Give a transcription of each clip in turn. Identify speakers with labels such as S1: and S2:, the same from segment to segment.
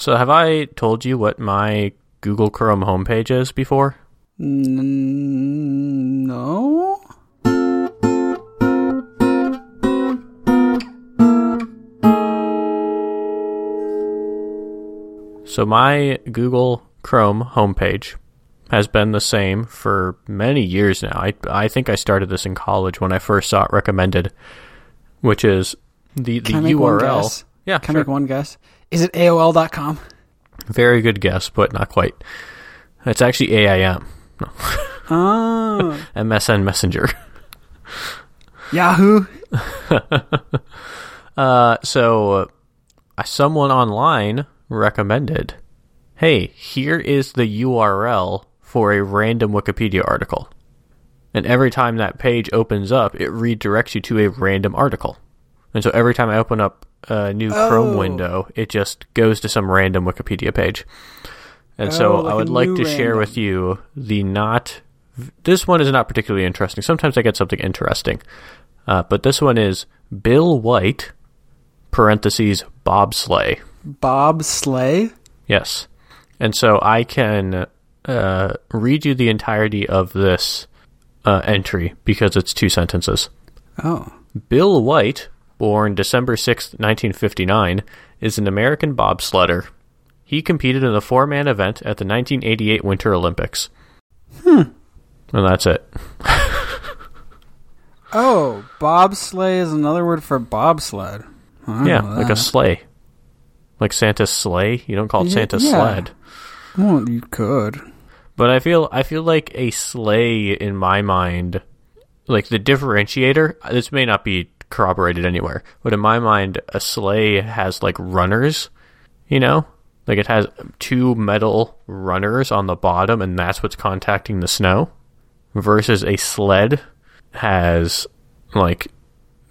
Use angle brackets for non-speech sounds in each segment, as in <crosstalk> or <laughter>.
S1: So, have I told you what my Google Chrome homepage is before?
S2: No.
S1: So, my Google Chrome homepage has been the same for many years now. I, I think I started this in college when I first saw it recommended, which is the, the
S2: Can I make one
S1: URL. Yeah,
S2: Can
S1: sure.
S2: I make one guess? Is it AOL.com?
S1: Very good guess, but not quite. It's actually AIM,
S2: Oh. <laughs>
S1: MSN Messenger.
S2: Yahoo. <laughs>
S1: Uh, so uh, someone online recommended, "Hey, here is the URL for a random Wikipedia article." And every time that page opens up, it redirects you to a random article. And so every time I open up a new Chrome
S2: Oh.
S1: window, it just goes to some random Wikipedia page. And so
S2: Oh, like
S1: I would like to share with you the not. This one is not particularly interesting. Sometimes I get something interesting. Uh, but this one is Bill White, parentheses, Bob bobsleigh.
S2: Bob Slay.
S1: Yes. And so I can uh, read you the entirety of this uh, entry because it's two sentences.
S2: Oh.
S1: Bill White, born December sixth, 1959, is an American bobsledder. He competed in the four man event at the 1988 Winter Olympics. Hmm. And that's it. <laughs>
S2: Oh, bobsleigh is another word for bobsled.
S1: Yeah, like a sleigh. Like Santa's sleigh. You don't call it
S2: Yeah,
S1: Santa's
S2: yeah.
S1: sled.
S2: Well, you could.
S1: But I feel I feel like a sleigh in my mind, like the differentiator. This may not be corroborated anywhere, but in my mind, a sleigh has like runners. You know, like it has two metal runners on the bottom, and that's what's contacting the snow. Versus a sled has like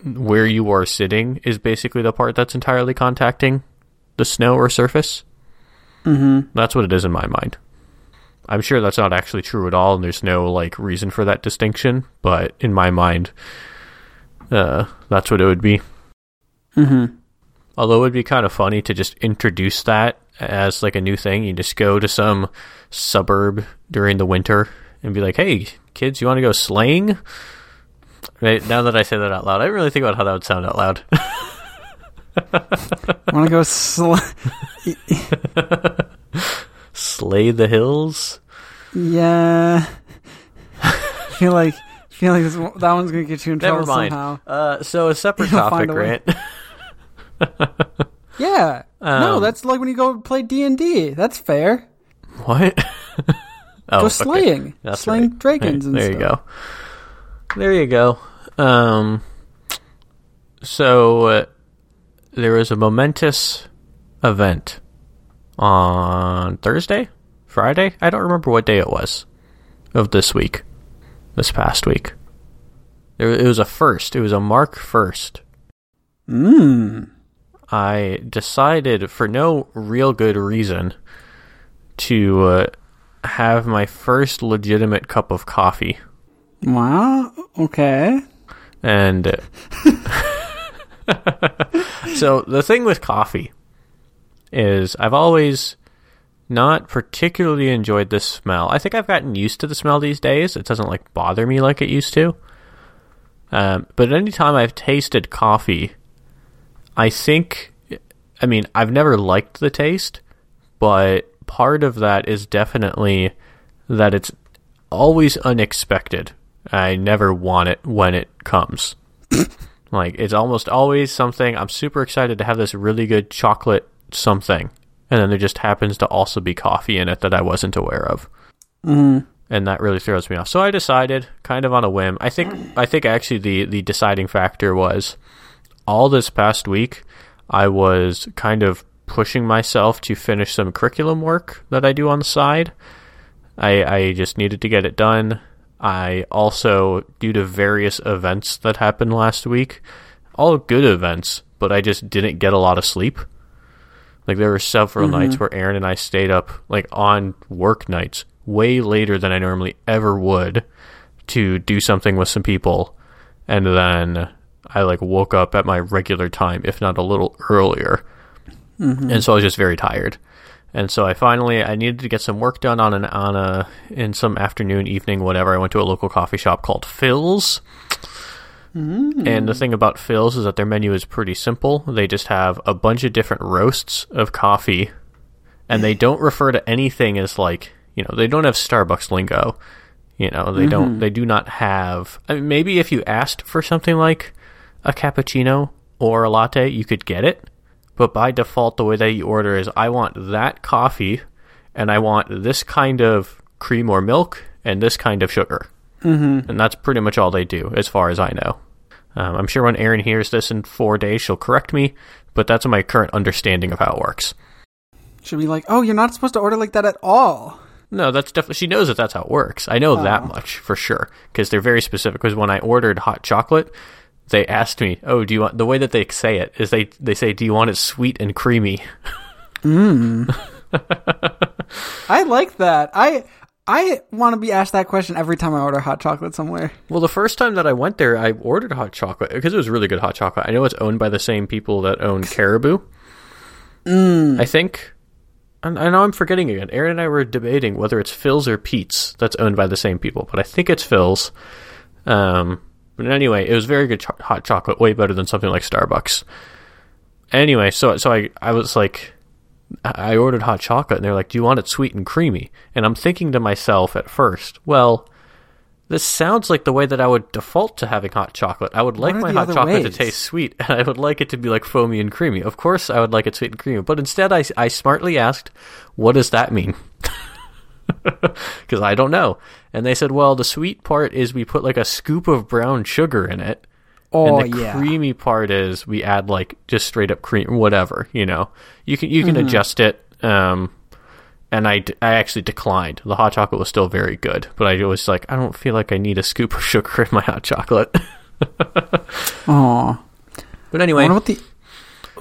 S1: where you are sitting is basically the part that's entirely contacting the snow or surface.
S2: Mm-hmm.
S1: That's what it is in my mind. I'm sure that's not actually true at all, and there's no like reason for that distinction. But in my mind, uh, that's what it would be.
S2: Mm-hmm.
S1: Although it would be kind of funny to just introduce that as like a new thing. You just go to some suburb during the winter and be like, "Hey, kids, you want to go sleighing?" Right, now that I say that out loud, I didn't really think about how that would sound out loud. <laughs>
S2: Want to go sl- <laughs>
S1: Slay the hills.
S2: Yeah. <laughs> I feel like feel like this, that one's gonna get you in
S1: Never
S2: trouble
S1: mind.
S2: somehow.
S1: Uh, so a separate
S2: You'll
S1: topic,
S2: find a way.
S1: Grant. <laughs>
S2: Yeah. no,
S1: Um,
S2: that's like when you go play D and D. That's fair.
S1: What? <laughs> oh,
S2: Go
S1: okay.
S2: slaying,
S1: That's
S2: slaying
S1: right.
S2: dragons and
S1: there you go. There you go. Um, so uh, there was a momentous event on Thursday, Friday. I don't remember what day it was of this week, this past week. There, it was a first. It was a Mark first.
S2: Mmm.
S1: I decided, for no real good reason, to uh, have my first legitimate cup of coffee.
S2: Wow. Okay.
S1: And uh, <laughs> <laughs> so the thing with coffee is I've always not particularly enjoyed the smell. I think I've gotten used to the smell these days. It doesn't like bother me like it used to. Um, but anytime I've tasted coffee, I think, I mean, I've never liked the taste, but part of that is definitely that it's always unexpected. I never want it when it comes. <coughs> like, it's almost always something. I'm super excited to have this really good chocolate something. And then there just happens to also be coffee in it that I wasn't aware of
S2: Mm.
S1: and that really throws me off. So I decided, kind of on a whim. I think I think actually the the deciding factor was all this past week I was kind of pushing myself to finish some curriculum work that I do on the side. I I just needed to get it done. I also due to various events that happened last week, all good events, but I just didn't get a lot of sleep. Like there were several mm-hmm. nights where Aaron and I stayed up like on work nights way later than I normally ever would to do something with some people and then I like woke up at my regular time if not a little earlier mm-hmm. and so I was just very tired. And so I finally I needed to get some work done on an on a in some afternoon, evening, whatever. I went to a local coffee shop called Philz. Mm. And the thing about Philz is that their menu is pretty simple. They just have a bunch of different roasts of coffee, and they <laughs> don't refer to anything as like you know they don't have Starbucks lingo. You know they don't mm-hmm. they do not have. I mean, maybe if you asked for something like a cappuccino or a latte, you could get it. But by default, the way that you order is I want that coffee, and I want this kind of cream or milk, and this kind of sugar. Mm-hmm. And that's pretty much all they do, as far as I know. Um, I'm sure when Erin hears this in four days, she'll correct me, but that's my current understanding of how it works.
S2: She'll be like, oh, you're not supposed to order like that at all.
S1: No, that's definitely. She knows that that's how it works. I know that much for sure because they're very specific. Because when I ordered hot chocolate, they asked me, "Oh, do you want?" The way that they say it is they they say, "Do you want it sweet and creamy?" Mmm. <laughs>
S2: I like that. I I want to be asked that question every time I order hot chocolate somewhere.
S1: Well, the first time that I went there, I ordered hot chocolate because it was really good hot chocolate. I know it's owned by the same people that own <laughs> Caribou. I think. And I know I'm forgetting again. Aaron and I were debating whether it's Philz or Peet's that's owned by the same people, but I think it's Philz. Um, but anyway, it was very good cho- hot chocolate, way better than something like Starbucks. Anyway, so so I I was like, I ordered hot chocolate, and they're like, "Do you want it sweet and creamy?" And I'm thinking to myself at first, well, this sounds like the way that I would default to having hot chocolate. I would like my hot chocolate to taste sweet, <laughs> and I would like it to be like foamy and creamy. Of course, I would like it sweet and creamy, but instead, I, I smartly asked, "What does that mean?" <laughs> Because I don't know. And they said, "Well, the sweet part is we put like a scoop of brown sugar in it."
S2: Oh
S1: and the
S2: yeah.
S1: creamy part is we add like just straight up cream, whatever. You know, you can you can
S2: Mm-hmm.
S1: adjust it. Um, and I, d- I actually declined. The hot chocolate was still very good, but I was like, I don't feel like I need a scoop of <laughs> sugar in my hot chocolate. <laughs>
S2: Aw.
S1: but
S2: I
S1: anyway,
S2: wonder what the.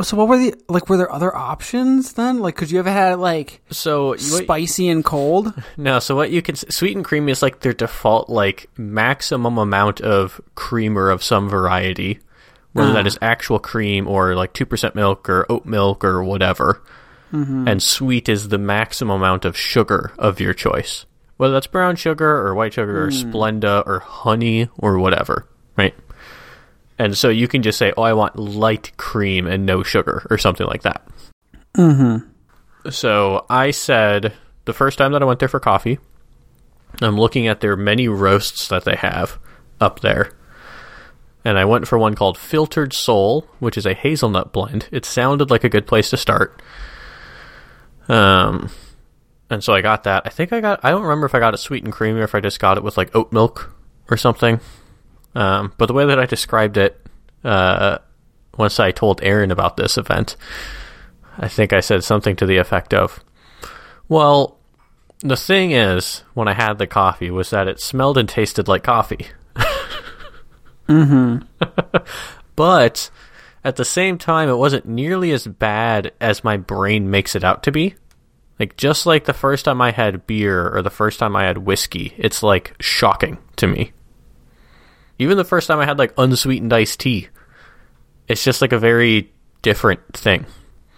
S2: So what were the like? Were there other options then? Like, could you have had like
S1: so what,
S2: spicy and cold? <laughs>
S1: no, so what you can sweet and creamy is like their default like maximum amount of creamer of some variety, whether that ah. is actual cream or like two percent milk or oat milk or whatever. Mm-hmm. and sweet is the maximum amount of sugar of your choice. Whether that's brown sugar or white sugar or hmm. Splenda or honey or whatever, right? And so you can just say, "Oh, I want light cream and no sugar" or something like that. Mm-hmm. So I said the first time that I went there for coffee, I'm looking at their many roasts that they have up there. And I went for one called Philtered Soul, which is a hazelnut blend. It sounded like a good place to start. Um, and so I got that. I think I got. I don't remember if I got it sweet and creamy or if I just got it with like oat milk or something. Um, but the way that I described it, uh, once I told Aaron about this event, I think I said something to the effect of, "Well, the thing is, when I had the coffee, was that it smelled and tasted like coffee." <laughs> Hmm. but at the same time, it wasn't nearly as bad as my brain makes it out to be. Like, just like the first time I had beer or the first time I had whiskey, it's like shocking to me. Even the first time I had like unsweetened iced tea, it's just like a very different thing.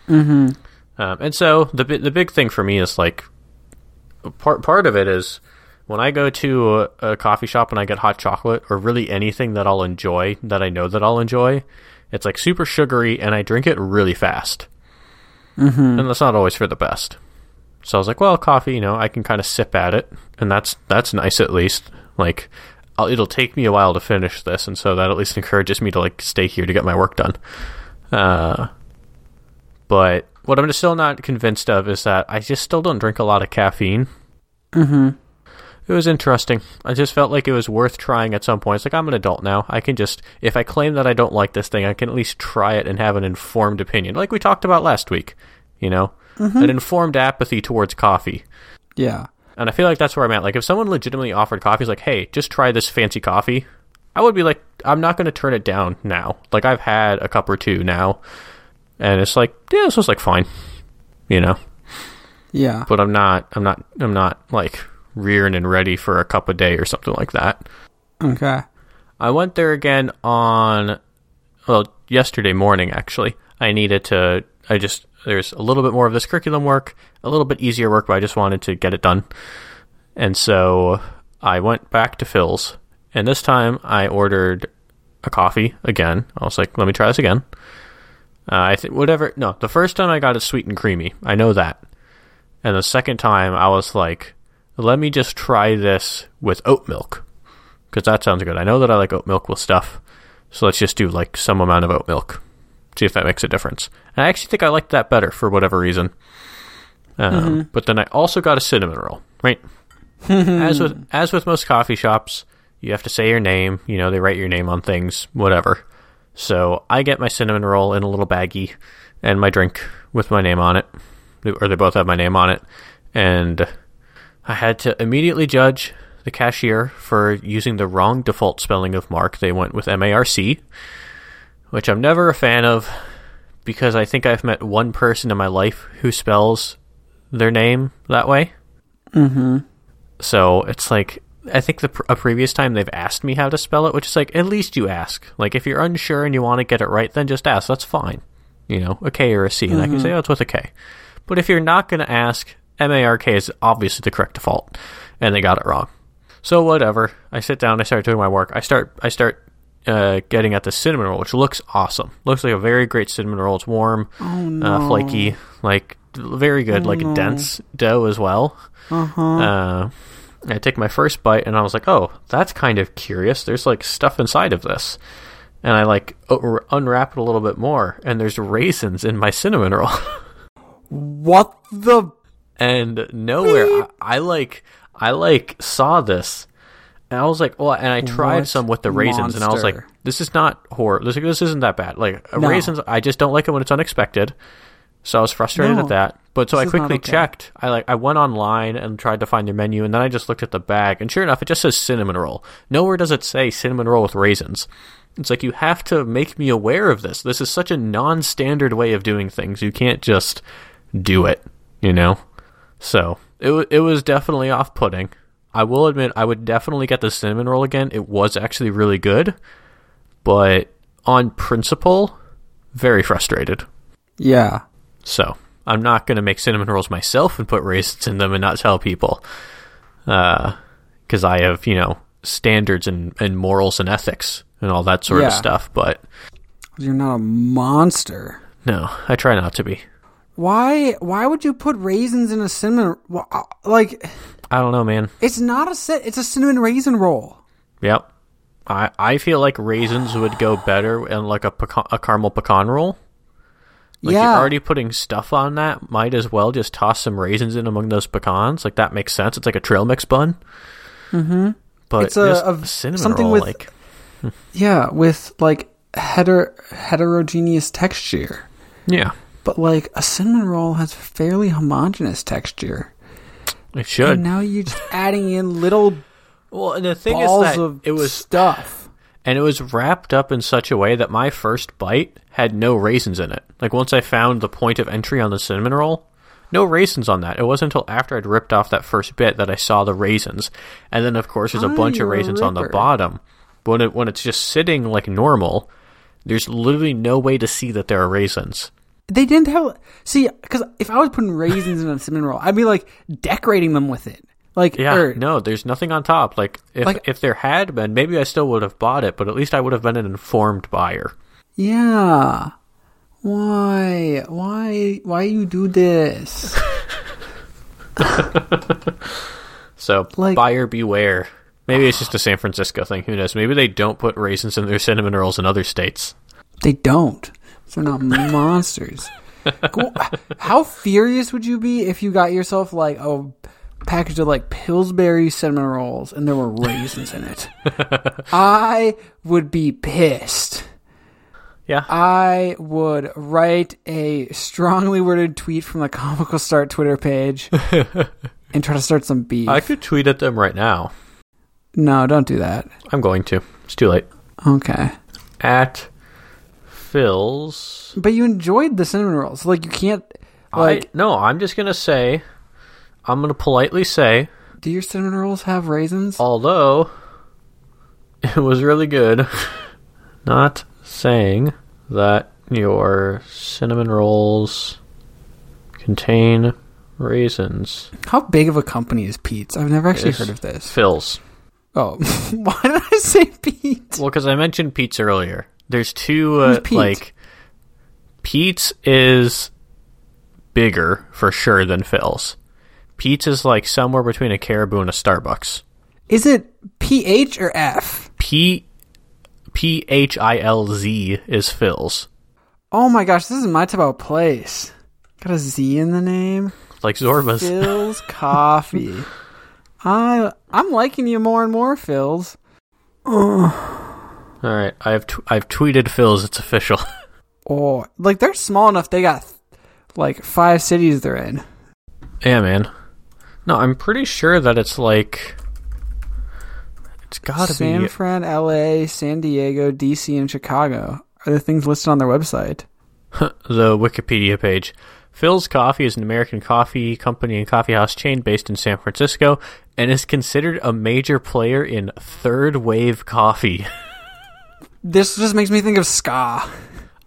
S1: Mm-hmm. Um, and so the the big thing for me is like part part of it is when I go to a, a coffee shop and I get hot chocolate or really anything that I'll enjoy that I know that I'll enjoy, it's like super sugary and I drink it really fast. Mm-hmm. And that's not always for the best. So I was like, well, coffee, you know, I can kind of sip at it, and that's that's nice at least. Like, I'll, it'll take me a while to finish this, and so that at least encourages me to like stay here to get my work done. Uh, but what I'm still not convinced of is that I just still don't drink a lot of caffeine.
S2: Mm-hmm.
S1: It was interesting. I just felt like it was worth trying at some point. It's like I'm an adult now. I can just, if I claim that I don't like this thing, I can at least try it and have an informed opinion, like we talked about last week. You know, an informed apathy towards coffee.
S2: Yeah.
S1: And I feel like that's where I'm at. Like, if someone legitimately offered coffee, is like, hey, just try this fancy coffee, I would be like, I'm not going to turn it down now. Like, I've had a cup or two now, and it's like, yeah, this was like fine, you know.
S2: Yeah.
S1: But I'm not, I'm not, I'm not like rearing and ready for a cup a day or something like that.
S2: Okay.
S1: I went there again on, well, yesterday morning actually. I needed to I just there's a little bit more of this curriculum work, a little bit easier work, but I just wanted to get it done. And so I went back to Philz, and this time I ordered a coffee again. I was like, let me try this again. Uh, I think whatever. No, the first time I got it sweet and creamy. I know that. And the second time I was like, let me just try this with oat milk because that sounds good. I know that I like oat milk with stuff, so let's just do like some amount of oat milk. See if that makes a difference. And I actually think I liked that better for whatever reason. Um, But then I also got a cinnamon roll. Right, <laughs> as with as with most coffee shops, you have to say your name. You know, they write your name on things, whatever. So I get my cinnamon roll in a little baggie and my drink with my name on it, or they both have my name on it, and I had to immediately judge the cashier for using the wrong default spelling of Mark. They went with M A R C, which I'm never a fan of because I think I've met one person in my life who spells their name that way.
S2: Mm-hmm.
S1: So it's like I think the a previous time they've asked me how to spell it, which is like at least you ask. Like if you're unsure and you want to get it right, then just ask. That's fine. You know, a K or a C, and I can say oh it's with a K. But if you're not going to ask, M A R K is obviously the correct default, and they got it wrong. So whatever. I sit down. I start doing my work. I start. I start uh, getting at the cinnamon roll, which looks awesome. Looks like a very great cinnamon roll. It's warm,
S2: Oh no.
S1: uh, flaky, like very good, like
S2: no.
S1: dense dough as well.
S2: Uh-huh.
S1: Uh, I take my first bite and I was like, oh, that's kind of curious. There's like stuff inside of this. And I like o- unwrap it a little bit more, and there's raisins in my cinnamon roll. <laughs>
S2: what the?
S1: and nowhere, I, I like, I like saw this, and I was like, well, and I tried
S2: What
S1: some with the raisins, and I was like, this is not horror. This, this isn't that bad. Like
S2: No.
S1: raisins, I just don't like it when it's unexpected. So I was frustrated
S2: No,
S1: at that. But so I
S2: this is not
S1: quickly
S2: okay.
S1: checked. I like I went online and tried to find their menu, and then I just looked at the bag, and sure enough, it just says cinnamon roll. Nowhere does it say cinnamon roll with raisins. It's like you have to make me aware of this. This is such a non-standard way of doing things. You can't just do it, you know. So it it was definitely off-putting. I will admit, I would definitely get the cinnamon roll again. It was actually really good, but on principle, very frustrated.
S2: Yeah.
S1: So I'm not going to make cinnamon rolls myself and put raisins in them and not tell people, because I have you know standards and, and morals and ethics and all that sort of stuff. But
S2: You're not a monster.
S1: no, I try not to be.
S2: Why? Why would you put raisins in a cinnamon? uh, Like,
S1: I don't know, man.
S2: it's not a cin- It's a cinnamon raisin roll.
S1: Yep. I I feel like raisins would go better in like a pecan, a caramel pecan roll. Like
S2: Yeah.
S1: you're already putting stuff on that, might as well just toss some raisins in among those pecans. Like that makes sense. It's like a trail mix bun. Mm-hmm. But
S2: It's a- a-
S1: cinnamon
S2: something
S1: roll,
S2: with-
S1: like <laughs>
S2: Yeah, with like heter- heterogeneous texture.
S1: yeah,
S2: But like a cinnamon roll has fairly homogeneous texture.
S1: It should.
S2: And now you're just adding in little
S1: Well, and the thing
S2: balls
S1: is that
S2: of
S1: it was
S2: stuff.
S1: and it was wrapped up in such a way that my first bite had no raisins in it. Like once I found the point of entry on the cinnamon roll, no raisins on that. It wasn't until after I'd ripped off that first bit that I saw the raisins, and then of course there's a
S2: Ah,
S1: bunch of raisins on the bottom. But when it when it's just sitting like normal, there's literally no way to see that there are raisins.
S2: They didn't have see because if I was putting raisins in a cinnamon roll, I'd be like decorating them with it. Like
S1: Yeah,
S2: or-
S1: no, there's nothing on top. Like if
S2: Like-
S1: if there had been, maybe I still would have bought it, but at least I would have been an informed buyer.
S2: yeah. Why? Why? Why you do this? <laughs>
S1: So
S2: Like-
S1: buyer beware. Maybe it's just a San Francisco thing. Who knows? Maybe they don't put raisins in their cinnamon rolls in other states.
S2: They don't. They're not monsters. How furious would you be if you got yourself like a package of like Pillsbury cinnamon rolls and there were raisins in it? <laughs> I would be pissed.
S1: Yeah.
S2: I would write a strongly worded tweet from the Comical Start Twitter page <laughs> and try to start some beef.
S1: I could tweet at them right now.
S2: no, don't do that.
S1: I'm going to. It's too late.
S2: Okay.
S1: At Philz.
S2: But you enjoyed the cinnamon rolls. Like you can't like
S1: I, no, I'm just gonna say. I'm gonna politely say,
S2: do your cinnamon rolls have raisins?
S1: although it was really good, <laughs> not saying that your cinnamon rolls contain raisins.
S2: How big of a company is Peet's? I've never actually
S1: It's
S2: heard of this.
S1: Philz.
S2: Oh, <laughs> why did I say Peet?
S1: Well, because I mentioned Peet's earlier. There's two, uh,
S2: Peet?
S1: like, Peet's is bigger for sure than Philz. Peet's is like somewhere between a Caribou and a Starbucks.
S2: Is it PH or F?
S1: P P H I L Z is Philz.
S2: Oh my gosh, this is my type of place. Got a Z in the name.
S1: Like Zorba's.
S2: Philz <laughs> Coffee. I I'm liking you more and more, Philz.
S1: All right, I've t- I've tweeted Philz. It's official. <laughs>
S2: Oh, like they're small enough. They got like five cities they're in.
S1: yeah, man. No, I'm pretty sure that it's like it's got to
S2: San
S1: be
S2: Fran, L.A., San Diego, D.C., and Chicago are the things listed on their website. <laughs>
S1: the Wikipedia page. Philz Coffee is an American coffee company and coffeehouse chain based in San Francisco and is considered a major player in third wave coffee. <laughs>
S2: This just makes me think of ska.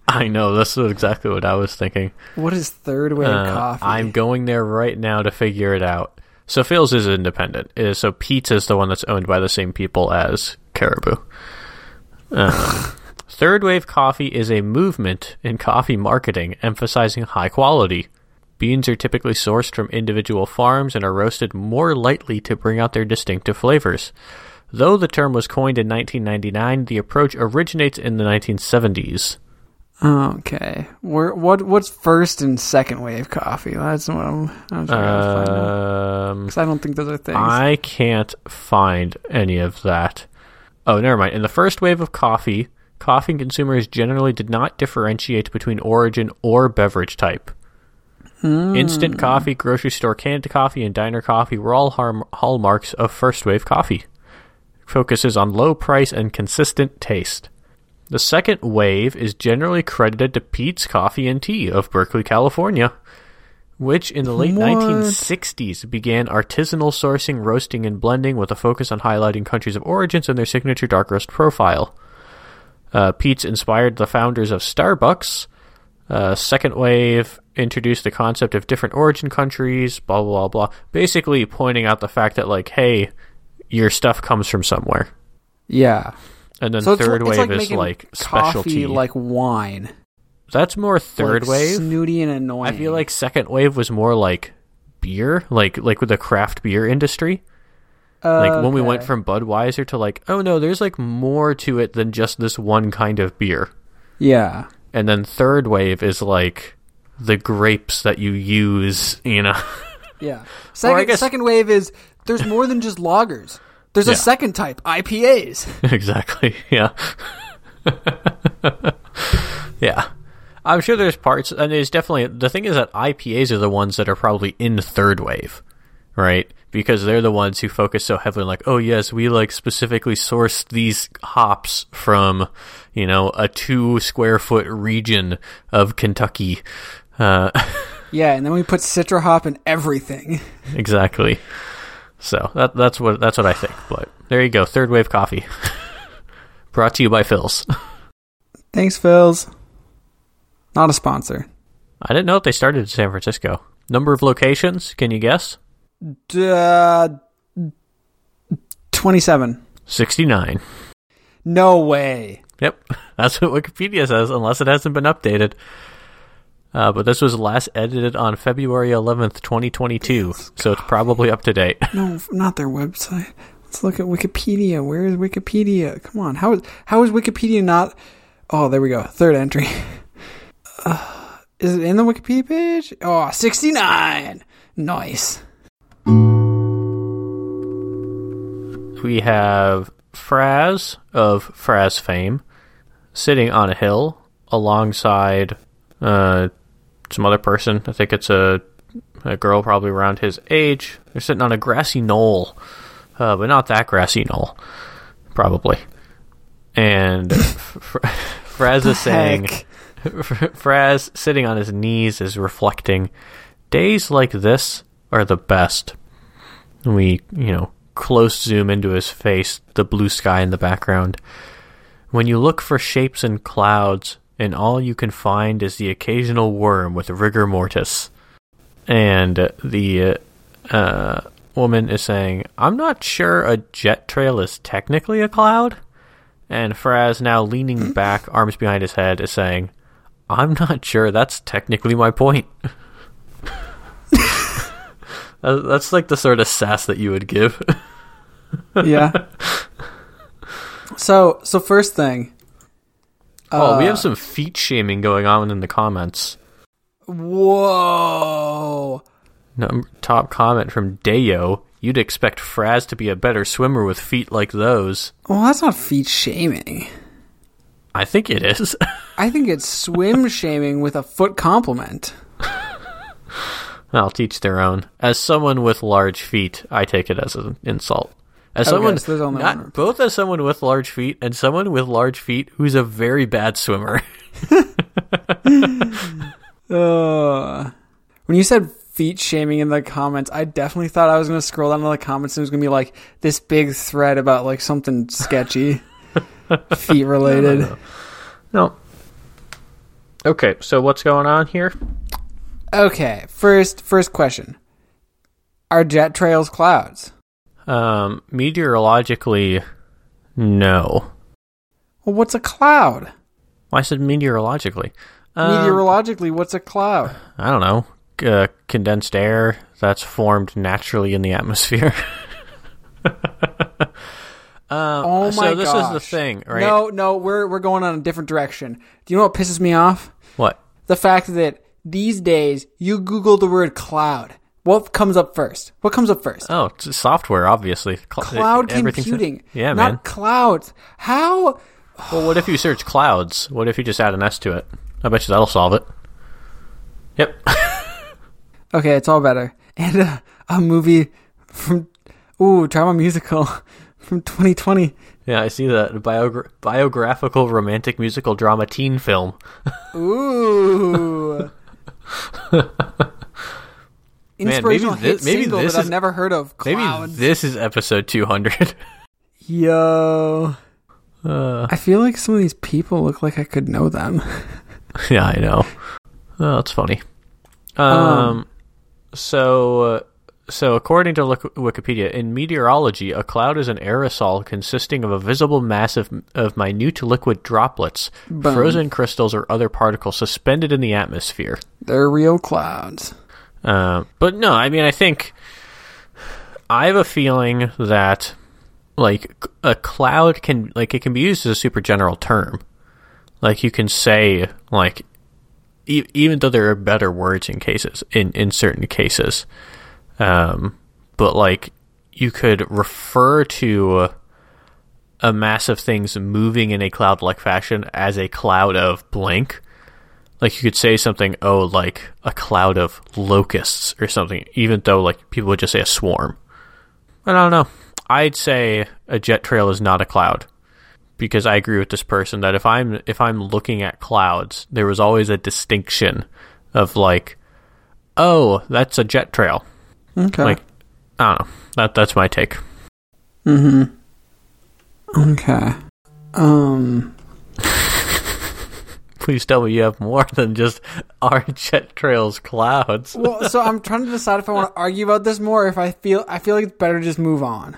S1: I know, this is exactly what I was thinking.
S2: What is third wave
S1: Uh,
S2: coffee?
S1: I'm going there right now to figure it out. So Philz is independent. Uh, So Peet's is the one that's owned by the same people as Caribou. Uh, <laughs> third wave coffee is a movement in coffee marketing emphasizing high quality. Beans are typically sourced from individual farms and are roasted more lightly to bring out their distinctive flavors. Though the term was coined in 1999, the approach originates in the 1970s.
S2: Okay. Where, what what's first and second wave coffee? That's what I'm, I'm trying to find out.
S1: Um,
S2: 'Cause I don't think those are things.
S1: I can't find any of that. Oh, never mind. In the first wave of coffee, coffee consumers generally did not differentiate between origin or beverage type. Instant coffee, grocery store canned coffee, and diner coffee were all harm- hallmarks of first wave coffee. Focuses on low price and consistent taste. The second wave is generally credited to Peet's Coffee and Tea of Berkeley, California, which in the late
S2: What?
S1: 1960s began artisanal sourcing, roasting, and blending with a focus on highlighting countries of origins and their signature dark roast profile. Uh, Peet's inspired the founders of Starbucks. Uh, second wave introduced the concept of different origin countries, blah, blah, blah, blah. Basically pointing out the fact that, like, hey, your stuff comes from somewhere.
S2: yeah.
S1: And then
S2: So
S1: third
S2: it's
S1: wave
S2: like
S1: is like
S2: coffee
S1: specialty.
S2: like wine.
S1: That's more third
S2: Like
S1: wave.
S2: Snooty and annoying.
S1: I feel like second wave was more like beer, like like with the craft beer industry. Like when we went from Budweiser to like, oh no, there's like more to it than just this one kind of beer.
S2: Yeah.
S1: And then third wave is like the grapes that you use, you know. <laughs>
S2: Yeah. Second,
S1: guess-
S2: second wave is there's more than just lagers. There's
S1: Yeah.
S2: a second type, IPAs. <laughs>
S1: exactly. Yeah. <laughs> yeah. I'm sure there's parts, and there's definitely the thing is that IPAs are the ones that are probably in third wave, right? Because they're the ones who focus so heavily, on like, oh yes, we like specifically sourced these hops from, you know, a two square foot region of Kentucky. Uh, <laughs>
S2: Yeah, and then we put Citra hop in everything.
S1: exactly. So that that's what that's what I think. But there you go, third wave coffee, <laughs> brought to you by Philz.
S2: Thanks, Philz. Not a sponsor.
S1: I didn't know if they started in San Francisco. Number of locations? Can you guess?
S2: Uh, 27.
S1: 69.
S2: No way.
S1: Yep, <laughs> that's what Wikipedia says, unless it hasn't been updated. Uh, but this was last edited on February 11th, 2022, so it's probably up to date. <laughs>
S2: No, not their website. Let's look at Wikipedia. Where is Wikipedia? Come on. How is how is Wikipedia not? Oh, there we go. Third entry. <laughs> Uh, is it in the Wikipedia page? Oh, 69. Nice.
S1: We have Fraz of Fraz fame sitting on a hill alongside uh, some other person. I think it's a, a girl probably around his age. They're sitting on a grassy knoll, uh, but not that grassy knoll, probably. And <laughs> F- Fraz is saying. <laughs> Fraz sitting on his knees is reflecting, days like this are the best. And we, you know, close zoom into his face, the blue sky in the background. When you look for shapes in clouds, and all you can find is the occasional worm with rigor mortis. And the uh, woman is saying, I'm not sure a jet trail is technically a cloud. And Fraz, now leaning back, arms behind his head, is saying, I'm not sure that's technically my point. <laughs> Uh, That's like the sort of sass that you would give. <laughs>
S2: Yeah. so so first thing.
S1: Oh, we
S2: uh,
S1: have some feet shaming going on in the comments.
S2: Whoa.
S1: Num- top comment from Dayo. You'd expect Fraz to be a better swimmer with feet like those.
S2: Well, that's not feet shaming.
S1: I think it is. <laughs>
S2: I think it's swim shaming with a foot compliment.
S1: I'll teach their own. As someone with large feet, I take it as an insult. As
S2: Okay,
S1: someone,
S2: so there's only
S1: not,
S2: one.
S1: both as someone with large feet and someone with large feet who's a very bad swimmer. <laughs>
S2: Uh, when you said feet shaming in the comments, I definitely thought I was going to scroll down to the comments and it was going to be like this big thread about like something sketchy, <laughs> feet related.
S1: no. Okay, so what's going on here?
S2: Okay, first first question: Are jet trails clouds?
S1: Um, meteorologically, no.
S2: Well, what's a cloud?
S1: Well, I said meteorologically. Um,
S2: Meteorologically, what's a cloud?
S1: I don't know. Uh, condensed air that's formed naturally in the atmosphere. <laughs> um,
S2: Oh my
S1: so this is the thing, right?
S2: No, no, we're we're going on a different direction. Do you know what pisses me off?
S1: What?
S2: The fact that these days you Google the word cloud. What comes up first? What comes up first?
S1: Oh, software, obviously. Cl-
S2: Cloud computing.
S1: Yeah,
S2: not
S1: man.
S2: clouds. How?
S1: Well, what if you search clouds? What if you just add an S to it? I bet you that'll solve it. Yep. <laughs>
S2: Okay, it's all better. And uh, a movie from ooh drama musical <laughs> from 2020.
S1: yeah, I see that. Biogra- biographical romantic musical drama teen film. <laughs>
S2: Ooh.
S1: Man, maybe
S2: Inspirational
S1: thi- maybe
S2: single
S1: this
S2: that
S1: is-
S2: I've never heard of.
S1: Maybe this is episode 200. <laughs>
S2: Yo.
S1: Uh,
S2: I feel like some of these people look like I could know them. <laughs>
S1: yeah, I know. Oh, that's funny. Um,
S2: Um,
S1: so, uh, so according to Wikipedia, in meteorology, a cloud is an aerosol consisting of a visible mass of, of minute liquid droplets,
S2: Boom.
S1: frozen crystals, or other particles suspended in the atmosphere.
S2: They're real clouds.
S1: Uh, but no, I mean, I think I have a feeling that like a cloud can like it can be used as a super general term. Like you can say like e- even though there are better words in cases in in certain cases, um, but like you could refer to a mass of things moving in a cloud-like fashion as a cloud of blank like you could say something oh like a cloud of locusts or something even though like people would just say a swarm i don't know i'd say a jet trail is not a cloud because i agree with this person that if i'm if i'm looking at clouds there was always a distinction of like oh that's a jet trail
S2: Okay.
S1: like i don't know that that's my take
S2: mm-hmm. Okay. Um. <laughs>
S1: please tell me you have more than just <laughs> our jet trails clouds
S2: Well, so I'm trying to decide if I want to argue about this more. Or if I feel I feel like it's better to just move on.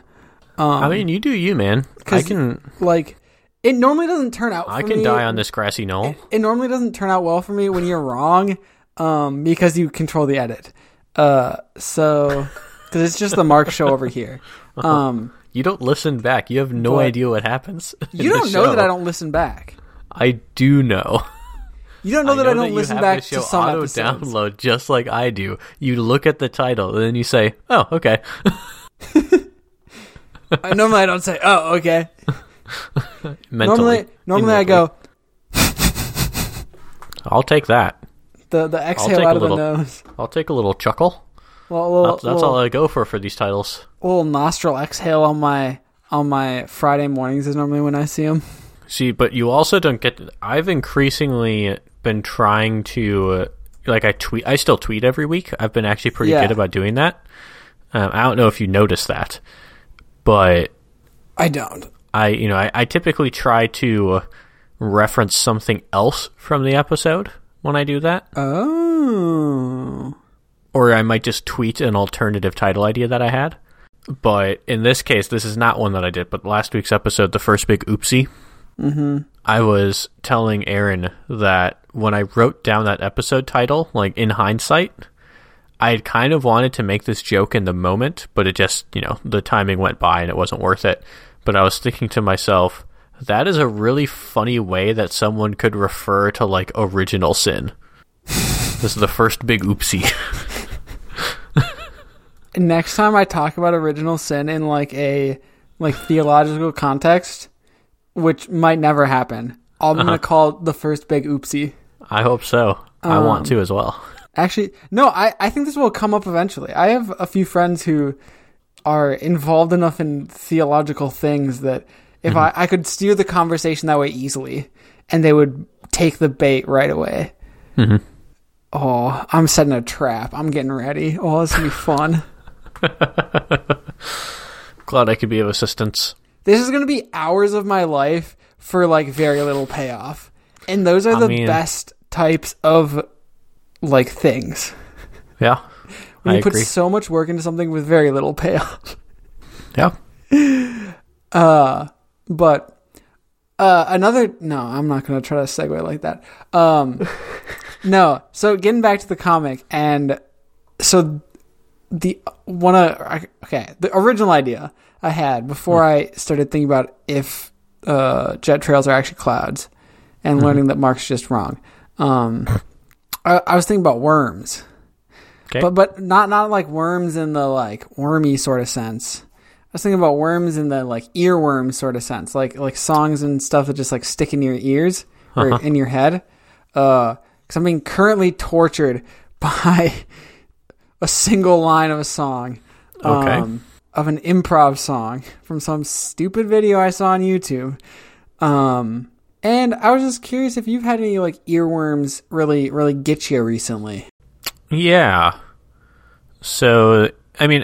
S2: Um,
S1: i mean you do you man I can
S2: like it normally doesn't turn out. For
S1: i can
S2: me.
S1: die on this grassy knoll
S2: It normally doesn't turn out well for me when you're wrong, um, because you control the edit. Uh, so because it's just the Mark show over here. <laughs> Um,
S1: You don't listen back. You have no idea what happens. <laughs>
S2: you don't know that. I don't listen back.
S1: I do know.
S2: You don't know that I don't
S1: you
S2: listen back
S1: show
S2: to some
S1: auto
S2: episodes.
S1: download just like I do. You look at the title and then you say, "Oh, okay." <laughs>
S2: I normally I don't say, "Oh, okay." <laughs>
S1: Mentally,
S2: normally, normally I go
S1: I'll take that.
S2: the the exhale out of
S1: little-
S2: the nose.
S1: I'll take a little chuckle.
S2: Well,
S1: That's, that's all I go for for these titles.
S2: little nostril exhale on my on my Friday mornings is normally when I see them.
S1: See, but you also don't get. I've increasingly been trying to, like, I tweet. I still tweet every week. I've been actually pretty
S2: Yeah.
S1: good about doing that. Um, I don't know if you noticed that, but
S2: I don't.
S1: I, you know, I, I typically try to reference something else from the episode when I do that,
S2: Oh.
S1: or I might just tweet an alternative title idea that I had. But in this case, this is not one that I did. But last week's episode, the first big oopsie,
S2: Mm-hmm.
S1: I was telling Aaron that when I wrote down that episode title, like in hindsight, I had kind of wanted to make this joke in the moment, but it just, you know, the timing went by and it wasn't worth it. But I was thinking to myself, that is a really funny way that someone could refer to like original sin. <laughs> this is the first big oopsie.
S2: Next time I talk about original sin in like a like theological context, which might never happen, I'm
S1: Uh-huh.
S2: gonna call the first big oopsie.
S1: I hope so. I
S2: Um,
S1: want to as well.
S2: Actually, no, I, I think this will come up eventually. I have a few friends who are involved enough in theological things that if I, I could steer the conversation that way easily and they would take the bait right away.
S1: Mm-hmm.
S2: Oh, I'm setting a trap. I'm getting ready. Oh, this will be fun. <laughs>
S1: Glad I could be of assistance.
S2: This is going to be hours of my life for like very little payoff. And those are
S1: I
S2: the
S1: mean-
S2: best types of like things.
S1: Yeah.
S2: When
S1: I
S2: you put
S1: agree.
S2: so much work into something with very little payoff. <laughs>
S1: Yeah. <laughs>
S2: Uh, but uh, another no, I'm not going to try to segue like that. Um, <laughs> no, so getting back to the comic, and so the one of okay, the original idea I had before I started thinking about if uh, jet trails are actually clouds, and learning that Mark's just wrong. Um, <laughs> I, I was thinking about worms.
S1: Okay.
S2: But but not not like worms in the like wormy sort of sense. I was thinking about worms in the like earworm sort of sense, like like songs and stuff that just like stick in your ears or
S1: Uh-huh.
S2: in your head. Uh, because I'm being currently tortured <laughs> by a single line of a song,
S1: Okay.
S2: um, of an improv song from some stupid video I saw on YouTube. Um, and I was just curious if you've had any like earworms really really get you recently.
S1: Yeah. So, I mean,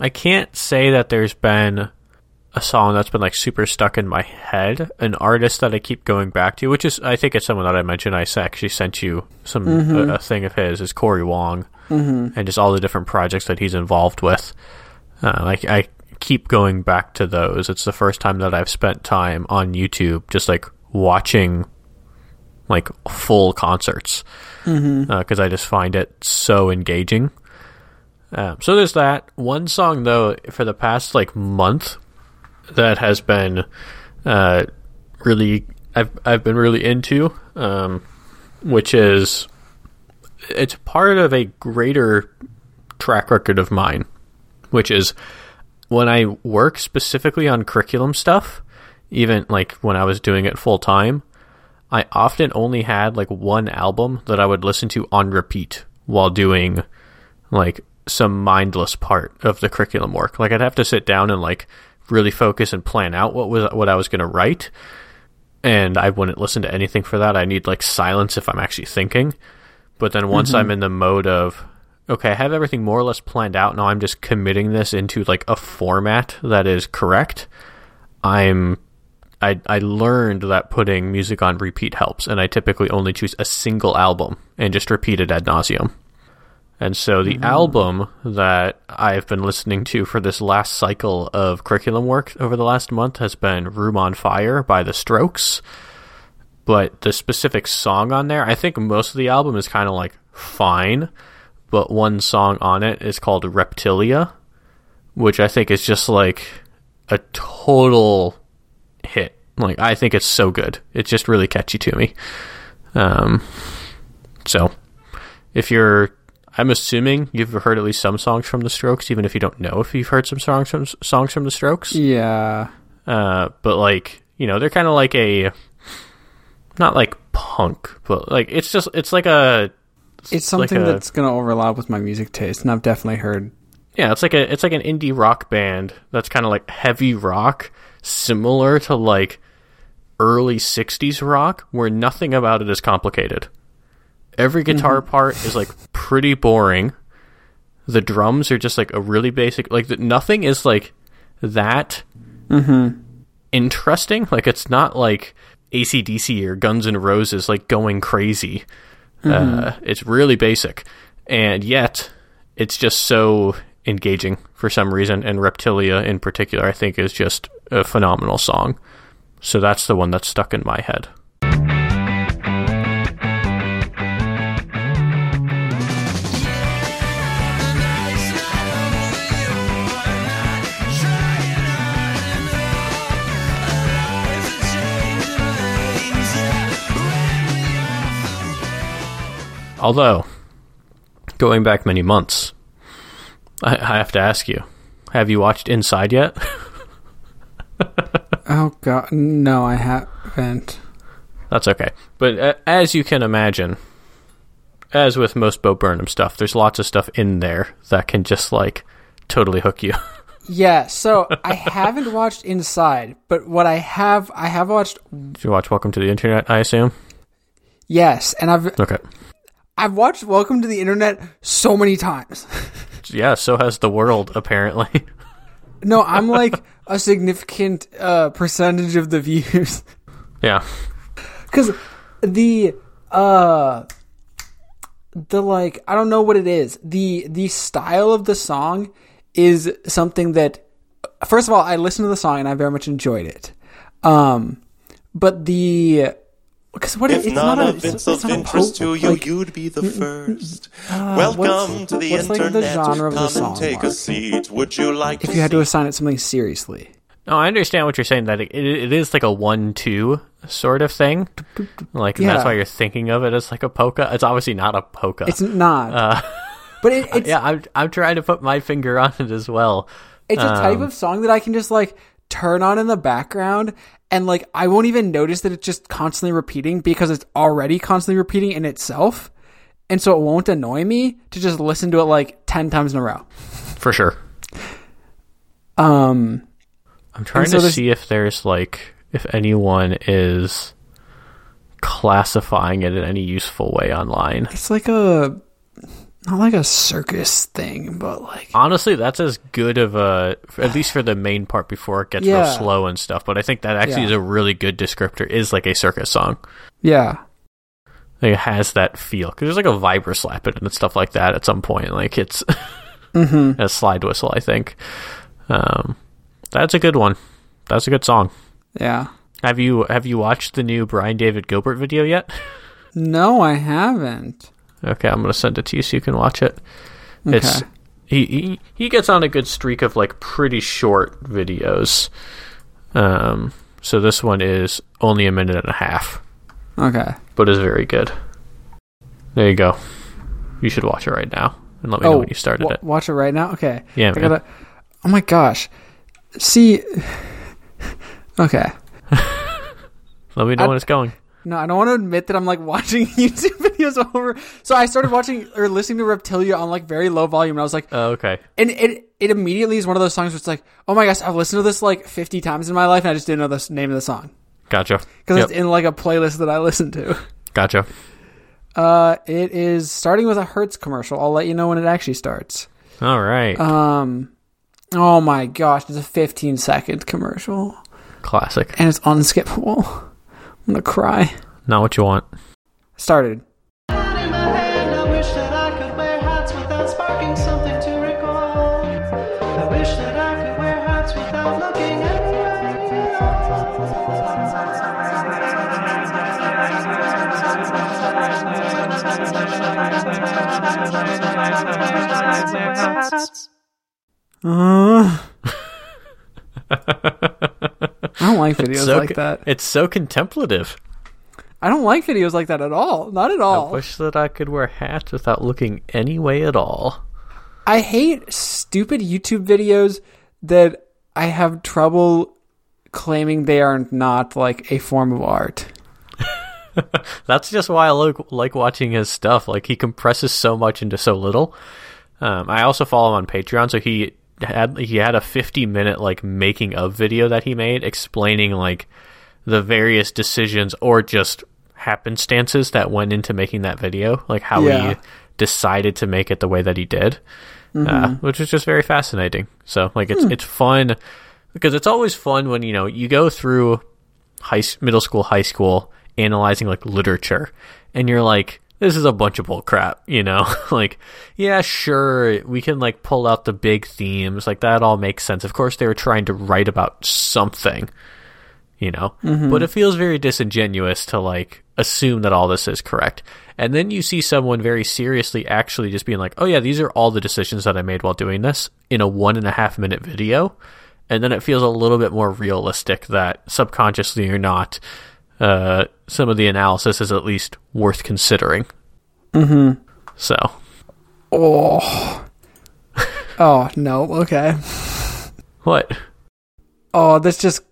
S1: I can't say that there's been a song that's been like super stuck in my head. An artist that I keep going back to, which is, I think it's someone that I mentioned. I actually sent you some a, a thing of his is Corey Wong, mm-hmm. and just all the different projects that he's involved with. Uh, like I keep going back to those. It's the first time that I've spent time on YouTube just like watching like full concerts because I just find it so engaging. Um, so there's that one song though for the past like month that has been uh, really I've I've been really into, um, which is it's part of a greater track record of mine, which is when I work specifically on curriculum stuff, even like when I was doing it full time, I often only had like one album that I would listen to on repeat while doing like some mindless part of the curriculum work. Like I'd have to sit down and like really focus and plan out what was what I was going to write. And I wouldn't listen to anything for that. I need like silence if I'm actually thinking. But then once mm-hmm. I'm in the mode of okay, I have everything more or less planned out. Now I'm just committing this into like a format that is correct. I'm I I learned that putting music on repeat helps, and I typically only choose a single album and just repeat it ad nauseum. And so the mm-hmm. album that I've been listening to for this last cycle of curriculum work over the last month has been Room on Fire by The Strokes. But the specific song on there, I think most of the album is kind of like fine, but one song on it is called Reptilia, which I think is just like a total hit. Like I think it's so good. It's just really catchy to me. Um, so if you're, I'm assuming you've heard at least some songs from The Strokes, even if you don't know if you've heard some songs from songs from The Strokes.
S2: Yeah.
S1: Uh, but like you know, they're kind of like a, not like punk, but like it's just it's like a
S2: It's something
S1: a-
S2: that's going to overlap with my music taste, and I've definitely heard.
S1: Yeah, it's like a it's like an indie rock band that's kind of like heavy rock, similar to like early '60s rock, where nothing about it is complicated. Every mm-hmm. guitar part is like pretty boring. The drums are just like a really basic, like the, nothing is like that mm-hmm. interesting. Like it's not like ACDC or Guns N' Roses like going crazy. Uh, it's really basic, and yet it's just so engaging for some reason. And Reptilia in particular, I think, is just a phenomenal song. So that's the one that's stuck in my head. Although, going back many months, I, I have to ask you: Have you watched Inside yet? <laughs>
S2: Oh god, no, I haven't.
S1: That's okay. But uh, as you can imagine, as with most Bo Burnham stuff, there's lots of stuff in there that can just like totally hook you. <laughs>
S2: Yeah, so I haven't watched Inside, but what I have, I have watched.
S1: Did you watch Welcome to the Internet? I assume.
S2: Yes, and I've
S1: Okay.
S2: I've watched Welcome to the Internet so many times. <laughs>
S1: Yeah. So has the world apparently. <laughs>
S2: No, I'm like a significant uh, percentage of the views
S1: yeah. <laughs>
S2: because the uh the like I don't know what it is. The the style of the song is something that first of all I listened to the song and I very much enjoyed it. Um, but the because what it-
S3: If
S2: it's
S3: none
S2: not a,
S3: of
S2: it's,
S3: it's
S2: it's
S3: of
S2: not
S3: interest
S2: po-
S3: to you,
S2: like,
S3: you'd be the mm, mm, mm. first.
S2: Ah, what's-
S3: Welcome to the
S2: what's, like, the
S3: internet.
S2: genre of the
S3: Come
S2: song,
S3: and take
S2: Mark?
S3: a seat. Would you like
S2: if
S3: to
S2: you had to assign it something seriously.
S1: No, I understand what you're saying. That it, it is like a one-two sort of thing. Like
S2: Yeah.
S1: that's why you're thinking of it as like a polka. It's obviously not a polka.
S2: It's not, uh, <laughs> but it, <laughs> it's
S1: yeah, I'm I'm trying to put my finger on it as well.
S2: It's a type
S1: Um,
S2: of song that I can just like turn on in the background and like I won't even notice that it's just constantly repeating because it's already constantly repeating in itself. And so it won't annoy me to just listen to it like 10 times in a row.
S1: For sure.
S2: Um
S1: I'm trying
S2: so
S1: to see if there's like if anyone is classifying it in any useful way online.
S2: it's like a not like a circus thing, but like
S1: Honestly, that's as good of a at least for the main part before it gets real slow and stuff. But I think that actually
S2: Yeah.
S1: is a really good descriptor. Is like a circus song.
S2: yeah.
S1: Like, it has that feel because there's like a vibra slap in it and stuff like that at some point. Like it's <laughs>
S2: Mm-hmm.
S1: a slide whistle, I think. Um, that's a good one. That's a good song.
S2: Yeah.
S1: Have you have you watched the new Brian David Gilbert video yet? <laughs>
S2: No, I haven't.
S1: Okay, I'm gonna send it to you so you can watch it. It's he, he he gets on a good streak of like pretty short videos. Um, so this one is only a minute and a half,
S2: Okay.
S1: but is very good. There you go. You should watch it right now and let me know when you started
S2: wa-
S1: it.
S2: Watch it right now. Okay.
S1: Yeah,
S2: I
S1: man.
S2: gotta. Oh my gosh. See. <laughs> Okay. <laughs>
S1: Let me know
S2: I-
S1: when it's going.
S2: No, I don't want to admit that I'm like watching <laughs> YouTube videos over. So I started watching or listening to Reptilia on like very low volume, and I was like,
S1: Oh, okay.
S2: and it it immediately is one of those songs where it's like, oh my gosh, I've listened to this like 50 times in my life, and I just didn't know the name of the song
S1: Gotcha.
S2: because
S1: Yep.
S2: it's in like a playlist that I listen to.
S1: Gotcha.
S2: Uh, it is starting with a Hertz commercial. I'll let you know when it actually starts.
S1: All right.
S2: Um, oh my gosh, it's a 15 second commercial,
S1: Classic.
S2: and it's unskippable. I'm gonna cry.
S1: Not what you want.
S2: Started.
S4: Hand in my hand, I wish that I could wear hats without sparking something to recall. I wish that I could wear hats without looking anywhere. <laughs> <laughs> <laughs>
S2: Uh, I don't like videos
S1: So
S2: like that.
S1: It's so contemplative.
S2: I don't like videos like that at all. Not at all.
S1: I wish that I could wear hats without looking any way at all.
S2: I hate stupid YouTube videos that I have trouble claiming they are not like a form of art. <laughs>
S1: That's just why I like like watching his stuff. Like he compresses so much into so little. Um, I also follow him on Patreon, so he had he had a 50 minute like making of video that he made explaining like the various decisions or just happenstances that went into making that video, like how
S2: Yeah.
S1: he decided to make it the way that he did, uh, which is just very fascinating. So like it's it's fun because it's always fun when you know you go through high middle school, high school, analyzing like literature, and you're like, this is a bunch of bull crap, you know? <laughs> like, yeah, sure, we can like pull out the big themes, like that all makes sense. Of course, they were trying to write about something, you know, mm-hmm. but it feels very disingenuous to like assume that all this is correct. And then you see someone very seriously actually just being like, oh yeah, these are all the decisions that I made while doing this in a one and a half minute video. And then it feels a little bit more realistic that subconsciously or not, uh, some of the analysis is at least worth considering. Mm-hmm. So,
S2: Oh. Oh no. Okay.
S1: what?
S2: Oh, this just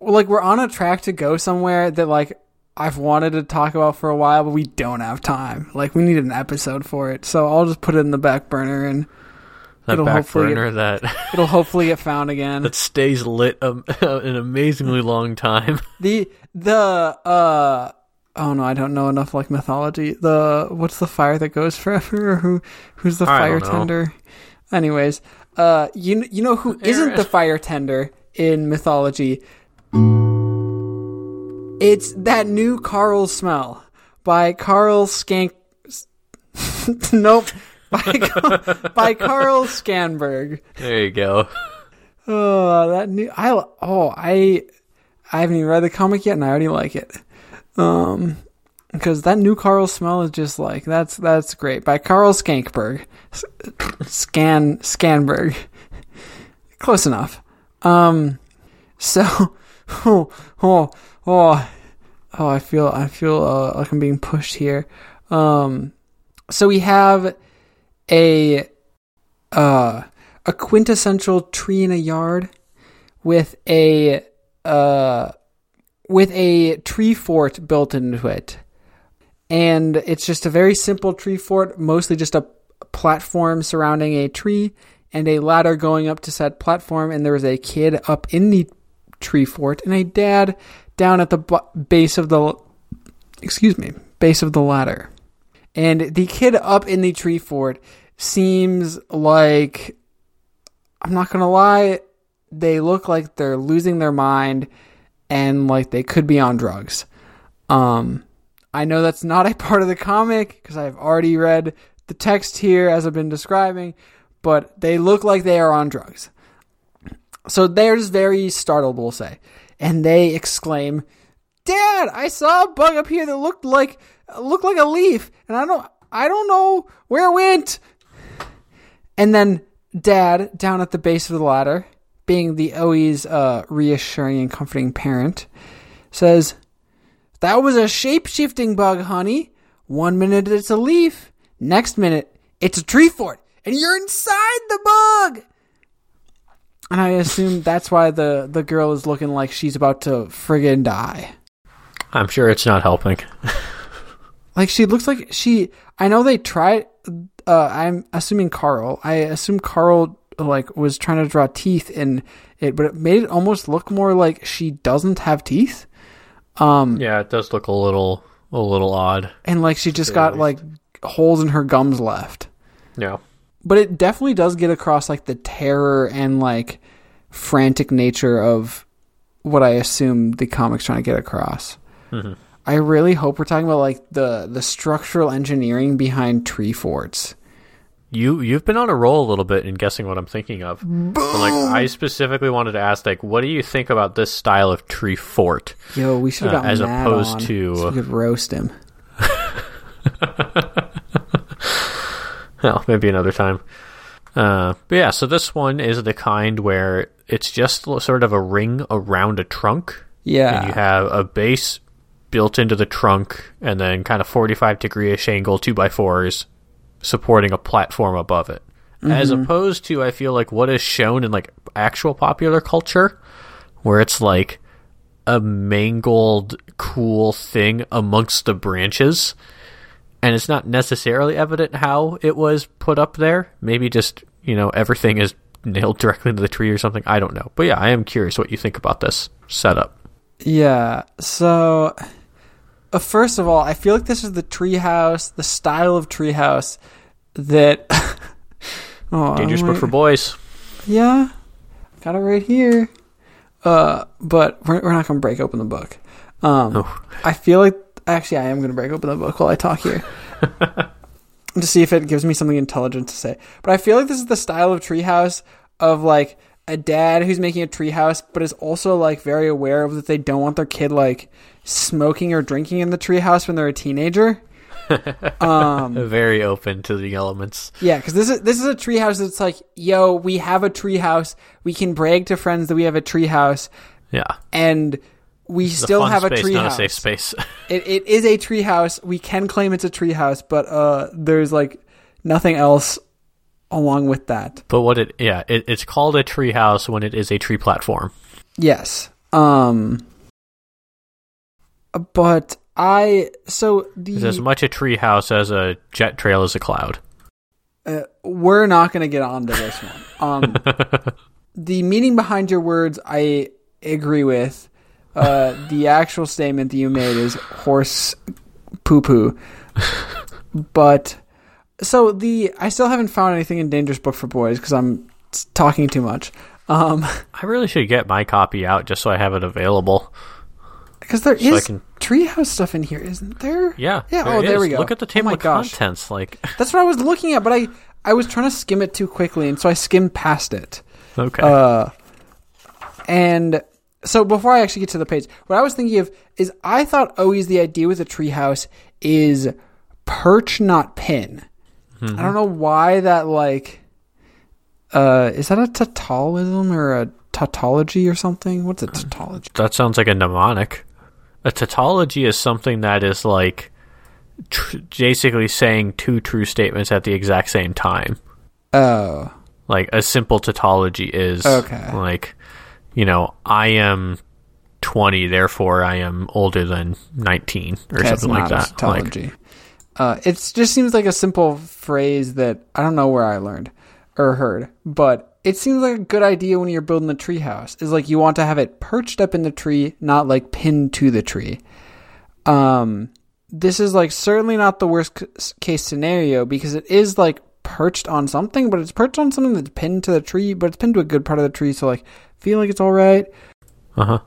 S2: like we're on a track to go somewhere that like I've wanted to talk about for a while, but we don't have time. Like we need an episode for it, so I'll just put it in the back burner and
S1: That
S2: It'll
S1: back
S2: hopefully
S1: burner that <laughs>
S2: it'll hopefully get found again.
S1: that stays lit um, <laughs> an amazingly long time. <laughs>
S2: The the uh oh no, I don't know enough like mythology. The what's the fire that goes forever? Who who's the
S1: I
S2: fire tender? Anyways, uh you you know who isn't the fire tender in mythology? It's that new Carl smell by Carl Skank Nope. By, <laughs> by Carl Scanberg.
S1: There you go.
S2: Oh, that new I oh I I haven't even read the comic yet, and I already like it. Um, because that new Carl smell is just like that's that's great by Carl Skankberg, Scan Scanberg, close enough. Um, so <laughs> oh oh oh oh I feel I feel uh, like I'm being pushed here. Um, so we have a uh a quintessential tree in a yard with a uh with a tree fort built into it. And it's just a very simple tree fort, mostly just a platform surrounding a tree and a ladder going up to said platform and there is a kid up in the tree fort and a dad down at the base of the excuse me, base of the ladder. And the kid up in the tree fort seems like I'm not gonna lie, they look like they're losing their mind and like they could be on drugs. Um, I know that's not a <laughs> part of the comic because I've already read the text here as I've been describing, but they look like they are on drugs. So they're just very startled, we'll say, and they exclaim, "Dad, I saw a bug up here that looked like looked like a leaf, and I don't I don't know where it went." And then dad down at the base of the ladder, being the always uh, reassuring and comforting parent, says, That was a shape shifting bug, honey. One minute it's a leaf, next minute it's a tree fort, and you're inside the bug. And I assume that's why the, the girl is looking like she's about to friggin' die.
S1: I'm sure it's not helping. <laughs>
S2: Like she looks like she. I know they tried. Uh, I'm assuming Carl. I assume Carl like was trying to draw teeth in it, but it made it almost look more like she doesn't have teeth,
S1: Yeah, it does look a little a little odd.
S2: and like she just got
S1: the
S2: like holes in her gums left.
S1: Yeah.
S2: But it definitely does get across like the terror and like frantic nature of what I assume the comic's trying to get across. I really hope we're talking about like the the structural engineering behind tree forts.
S1: You you've been on a roll a little bit in guessing what I'm thinking of. But, like I specifically wanted to ask like what do you think about this style of tree fort?
S2: Yo, we should have
S1: Uh, as
S2: Matt
S1: opposed
S2: on
S1: to-
S2: so we could roast him. <laughs>
S1: Well, maybe another time. Uh, but yeah, so this one is the kind where it's just sort of a ring around a trunk.
S2: Yeah,
S1: And you have a base built into the trunk and then kind of 45 degree ish angle 2x4s supporting a platform above it. As mm-hmm. opposed to, I feel like what is shown in like actual popular culture, where it's like a mangled, cool thing amongst the branches. And it's not necessarily evident how it was put up there. Maybe just, you know, everything is nailed directly into the tree or something. I don't know. But yeah, I am curious what you think about this setup.
S2: yeah. So, uh, first of all, I feel like this is the treehouse, the style of treehouse that. <laughs> oh,
S1: Dangerous book for boys.
S2: Yeah, got it right here. Uh, but we're, we're not gonna break open the book. Um,
S1: Oh.
S2: I feel like actually I am going to break open the book while I talk here <laughs> to see if it gives me something intelligent to say. But I feel like this is the style of treehouse of like a dad who's making a treehouse, but is also like very aware of that they don't want their kid like smoking or drinking in the treehouse when they're a teenager. <laughs> um,
S1: Very open to the elements.
S2: yeah, because this is this is a treehouse that's like, yo, we have a treehouse. We can brag to friends that we have a treehouse,
S1: Yeah.
S2: and we
S1: It's
S2: still
S1: fun
S2: have a treehouse.
S1: not a safe space. <laughs>
S2: It, it is a treehouse. We can claim it's a treehouse, but uh, there's like nothing else along with that.
S1: but what it yeah, it, it's called a treehouse when it is a tree platform.
S2: Yes. Um. But I so the
S1: It's as much a tree house as a jet trail is a cloud.
S2: uh, we're not going to get onto this one. Um, <laughs> the meaning behind your words, I agree with. Uh, the actual statement that you made is horse poo poo. but so the I still haven't found anything in Dangerous Book for Boys because I'm talking too much. Um,
S1: I really should get my copy out just so I have it available.
S2: Because there
S1: So
S2: is
S1: can-
S2: treehouse stuff in here, isn't there?
S1: Yeah.
S2: Yeah. Oh, there we go.
S1: Look at the
S2: Oh
S1: table
S2: my
S1: of
S2: gosh.
S1: contents. Like, <laughs>
S2: That's what I was looking at, but I I was trying to skim it too quickly, and so I skimmed past it.
S1: okay.
S2: Uh, and so before I actually get to the page, what I was thinking of is I thought always the idea with a treehouse is perch, not pin.
S1: Mm-hmm.
S2: I don't know why that like. Uh, is that a tautologism or a tautology or something? What's a tautology?
S1: that sounds like a mnemonic. A tautology is something that is like tr- basically saying two true statements at the exact same time.
S2: Oh,
S1: Like a simple tautology is
S2: Okay.
S1: like, you know, I am 20, therefore I am older than 19 or
S2: that's
S1: something like that. Like,
S2: tautology. uh, it just seems like a simple phrase that I don't know where I learned or heard, but it seems like a good idea when you're building a tree house. Is like you want to have it perched up in the tree, not like pinned to the tree. Um, this is like certainly not the worst case scenario because it is like perched on something, but it's perched on something that's pinned to the tree, but it's pinned to a good part of the tree, so like feel like it's all right.
S1: uh-huh.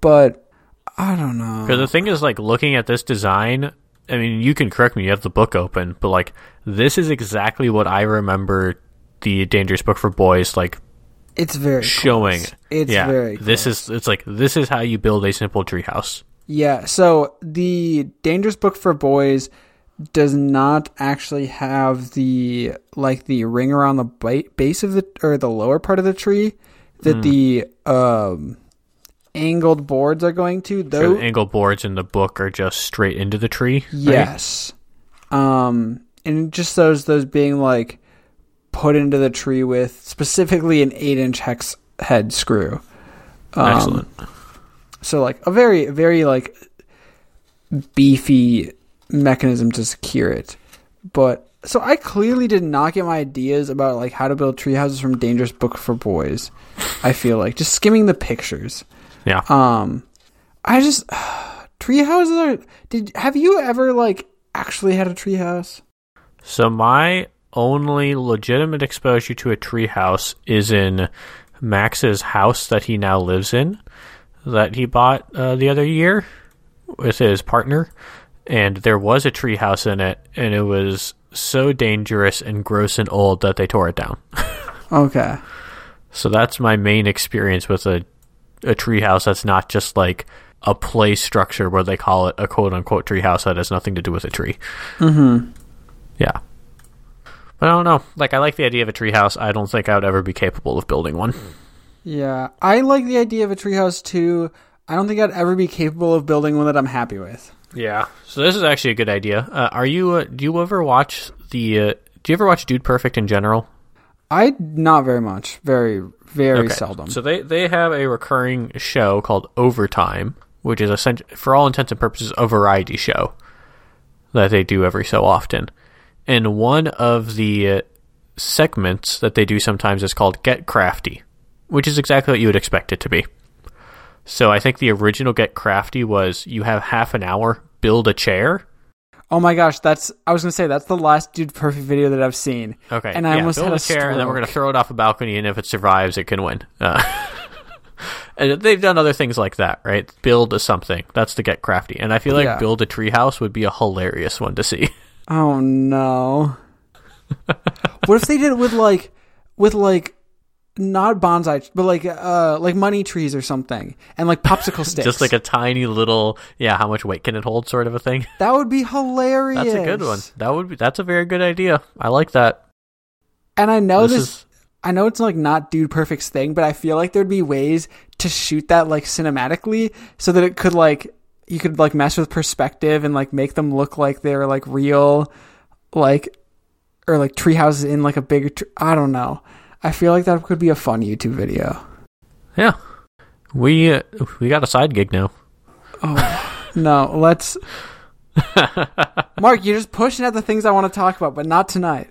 S2: But I don't know.
S1: Because the thing is, like, looking at this design, I mean, you can correct me, you have the book open, but, like, this is exactly what I remember the Dangerous Book for Boys, like,
S2: It's very
S1: showing.
S2: close. It's
S1: yeah,
S2: very
S1: This is, it's like, this is how you build a simple treehouse.
S2: Yeah, so the Dangerous Book for Boys does not actually have the like the ring around the base of the or the lower part of the tree that the um angled boards are going to.
S1: So
S2: Though
S1: the angle boards in the book are just straight into the tree. right?
S2: yes. Um and just those those being like put into the tree with specifically an 8-inch hex head screw. Um,
S1: Excellent.
S2: So like a very very like beefy mechanism to secure it. But so I clearly did not get my ideas about like how to build tree houses from Dangerous Book for Boys. I feel like just skimming the pictures.
S1: yeah.
S2: Um I just <sighs> tree houses are did have you ever like actually had a tree house?
S1: So my only legitimate exposure to a treehouse is in Max's house that he now lives in, that he bought uh, the other year with his partner, and there was a treehouse in it, and it was so dangerous and gross and old that they tore it down. <laughs>
S2: Okay.
S1: So that's my main experience with a a treehouse that's not just like a play structure where they call it a quote unquote treehouse that has nothing to do with a tree.
S2: Mm-hmm.
S1: Yeah. I don't know. Like I like the idea of a treehouse. I don't think I would ever be capable of building one.
S2: Yeah. I like the idea of a treehouse too. I don't think I'd ever be capable of building one that I'm happy with.
S1: Yeah. So this is actually a good idea. Uh, are you? Uh, do you ever watch the? Uh, do you ever watch Dude Perfect in general?
S2: I not very much. Very very seldom.
S1: So they they have a recurring show called Overtime, which is essentially, for all intents and purposes, a variety show that they do every so often. And one of the uh, segments that they do sometimes is called Get Crafty, which is exactly what you would expect it to be. So I think the original Get Crafty was you have half an hour, build a chair.
S2: oh my gosh, that's I was gonna say that's the last dude perfect video that I've seen.
S1: Okay,
S2: And I
S1: yeah,
S2: almost
S1: build
S2: had
S1: a
S2: a
S1: chair, and then we're going to throw it off a balcony, and if it survives, it can win. Uh, <laughs> And they've done other things like that, right? Build a something. That's to get crafty. And I feel like
S2: Yeah.
S1: build a treehouse would be a hilarious one to see. <laughs>
S2: Oh no. what if they did it with like with like not bonsai but like uh like money trees or something and like popsicle <laughs> sticks.
S1: Just like a tiny little, yeah, how much weight can it hold sort of a thing.
S2: That would be hilarious.
S1: That's a good one. That would be, that's a very good idea. I like that.
S2: And I know
S1: This
S2: this,
S1: is-
S2: I know it's like not dude perfect's thing, but I feel like there'd be ways to shoot that like cinematically so that it could like you could like mess with perspective and like make them look like they're like real like or like tree houses in like a bigger tr- I don't know. I feel like that could be a fun YouTube video.
S1: Yeah. We uh, we got a side gig now.
S2: Oh no, let's <laughs> Mark, you're just pushing at the things I want to talk about, but not tonight.